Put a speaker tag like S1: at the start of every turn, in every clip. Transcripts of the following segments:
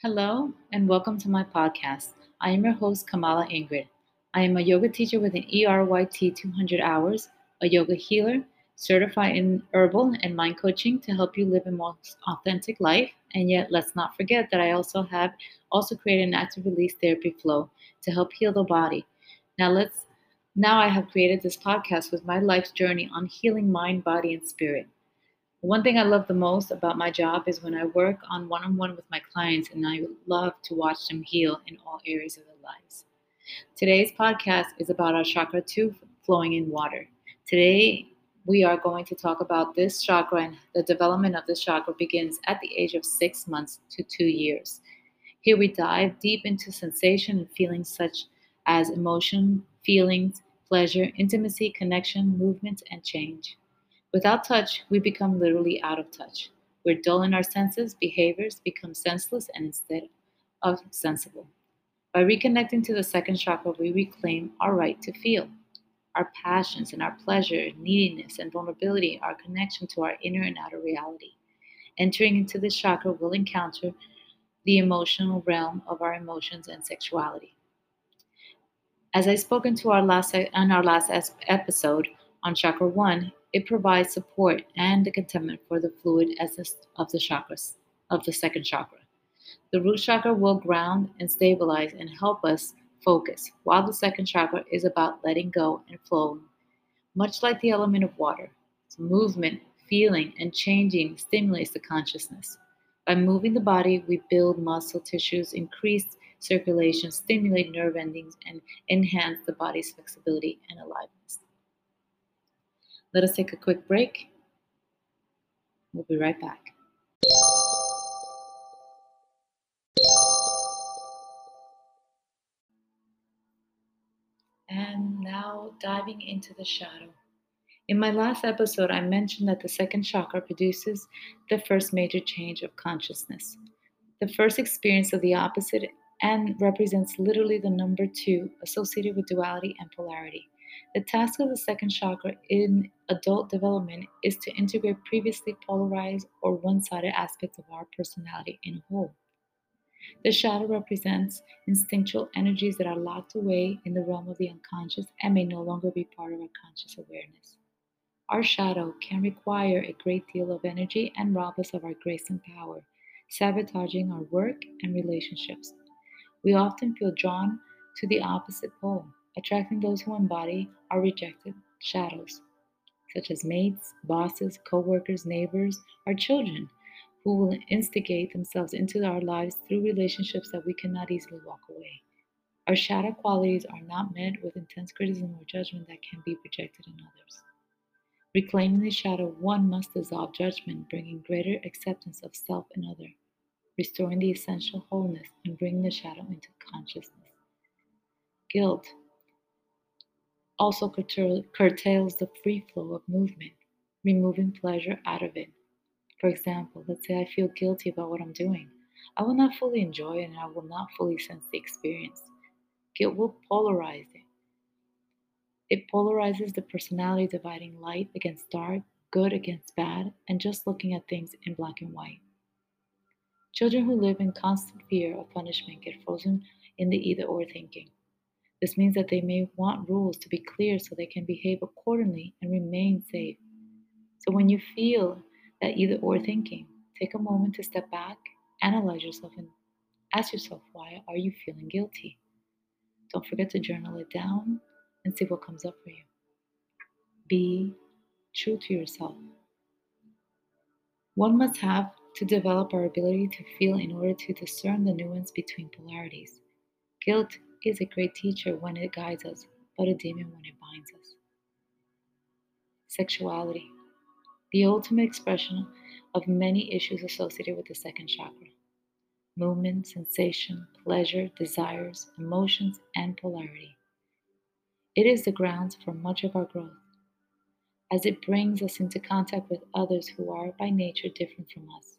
S1: Hello, and welcome to my podcast. I am your host, Kamala Ingrid. I am a yoga teacher with an ERYT 200 hours, a yoga healer, certified in herbal and mind coaching to help you live a most authentic life. And yet, let's not forget that I also have also created an active release therapy flow to help heal the body. Now, let's now I have created this podcast with my life's journey on healing mind, body, and spirit. One thing I love the most about my job is when I work on one on one with my clients, and I love to watch them heal in all areas of their lives. Today's podcast is about our chakra 2 flowing in water. Today, we are going to talk about this chakra, and the development of this chakra begins at the age of six months to two years. Here, we dive deep into sensation and feelings such as emotion, feelings, pleasure, intimacy, connection, movement, and change. Without touch, we become literally out of touch. We're dull in our senses, behaviors become senseless and instead of sensible. By reconnecting to the second chakra, we reclaim our right to feel. Our passions and our pleasure, neediness, and vulnerability are connection to our inner and outer reality. Entering into this chakra will encounter the emotional realm of our emotions and sexuality. As I spoke into our last on our last episode on chakra 1, it provides support and the contentment for the fluid essence of the chakras, of the second chakra. The root chakra will ground and stabilize and help us focus, while the second chakra is about letting go and flow. Much like the element of water, so movement, feeling, and changing stimulates the consciousness. By moving the body, we build muscle tissues, increase circulation, stimulate nerve endings, and enhance the body's flexibility and aliveness. Let us take a quick break. We'll be right back. And now diving into the shadow. In my last episode, I mentioned that the second chakra produces the first major change of consciousness, the first experience of the opposite, and represents literally the number two associated with duality and polarity. The task of the second chakra in adult development is to integrate previously polarized or one sided aspects of our personality in a whole. The shadow represents instinctual energies that are locked away in the realm of the unconscious and may no longer be part of our conscious awareness. Our shadow can require a great deal of energy and rob us of our grace and power, sabotaging our work and relationships. We often feel drawn to the opposite pole attracting those who embody our rejected shadows, such as mates, bosses, co workers, neighbors, our children, who will instigate themselves into our lives through relationships that we cannot easily walk away. Our shadow qualities are not met with intense criticism or judgment that can be projected on others. Reclaiming the shadow, one must dissolve judgment, bringing greater acceptance of self and other, restoring the essential wholeness, and bringing the shadow into consciousness. Guilt also curtails the free flow of movement, removing pleasure out of it. For example, let's say I feel guilty about what I'm doing. I will not fully enjoy it and I will not fully sense the experience. Guilt will polarize it. It polarizes the personality, dividing light against dark, good against bad, and just looking at things in black and white. Children who live in constant fear of punishment get frozen in the either or thinking. This means that they may want rules to be clear so they can behave accordingly and remain safe. So when you feel that either or thinking, take a moment to step back, analyze yourself, and ask yourself why are you feeling guilty? Don't forget to journal it down and see what comes up for you. Be true to yourself. One must have to develop our ability to feel in order to discern the nuance between polarities. Guilt is a great teacher when it guides us, but a demon when it binds us. Sexuality, the ultimate expression of many issues associated with the second chakra movement, sensation, pleasure, desires, emotions, and polarity. It is the grounds for much of our growth, as it brings us into contact with others who are by nature different from us.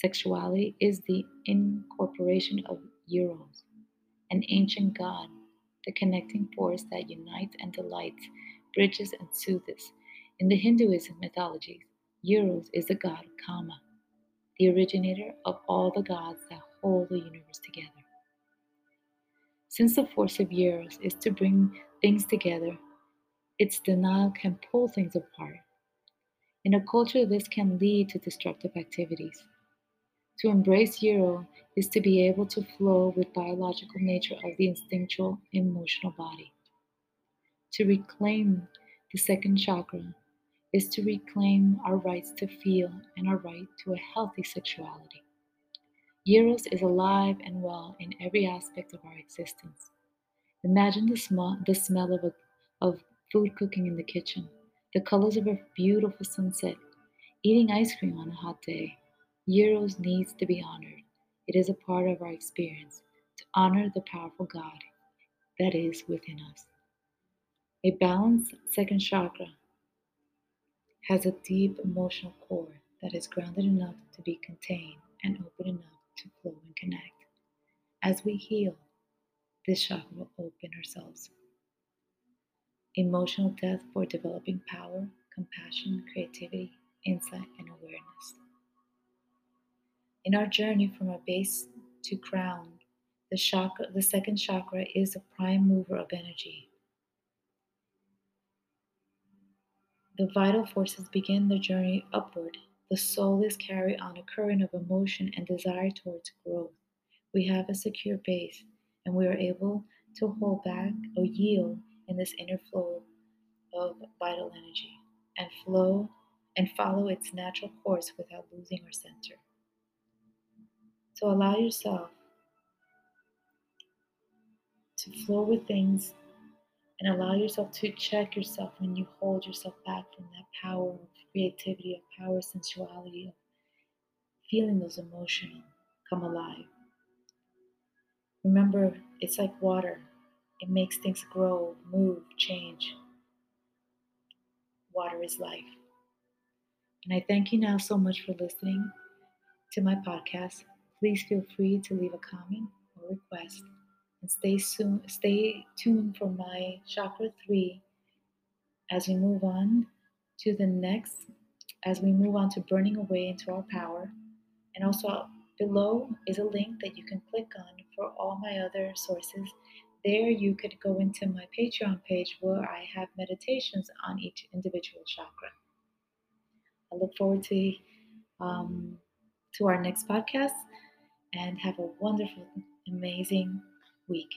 S1: Sexuality is the incorporation of eros, an ancient god, the connecting force that unites and delights, bridges and soothes. In the Hinduism mythologies, Eros is the god Kama, the originator of all the gods that hold the universe together. Since the force of Eros is to bring things together, its denial can pull things apart. In a culture, this can lead to destructive activities. To embrace Eros is to be able to flow with biological nature of the instinctual emotional body. To reclaim the second chakra is to reclaim our rights to feel and our right to a healthy sexuality. Eros is alive and well in every aspect of our existence. Imagine the, sm- the smell of, a, of food cooking in the kitchen, the colors of a beautiful sunset, eating ice cream on a hot day. Eros needs to be honored. It is a part of our experience to honor the powerful God that is within us. A balanced second chakra has a deep emotional core that is grounded enough to be contained and open enough to flow and connect. As we heal, this chakra will open ourselves. Emotional depth for developing power, compassion, creativity, insight, and awareness. In our journey from our base to crown, the chakra, the second chakra is a prime mover of energy The vital forces begin their journey upward. The soul is carried on a current of emotion and desire towards growth. We have a secure base, and we are able to hold back or yield in this inner flow of vital energy and flow and follow its natural course without losing our center. So allow yourself to flow with things and allow yourself to check yourself when you hold yourself back from that power of creativity, of power, sensuality, of feeling those emotions come alive. Remember, it's like water. It makes things grow, move, change. Water is life. And I thank you now so much for listening to my podcast. Please feel free to leave a comment or request and stay soon stay tuned for my chakra 3 as we move on to the next as we move on to burning away into our power. And also below is a link that you can click on for all my other sources. There you could go into my patreon page where i have meditations on each individual chakra. I look forward to um, to our next podcast and have a wonderful amazing week.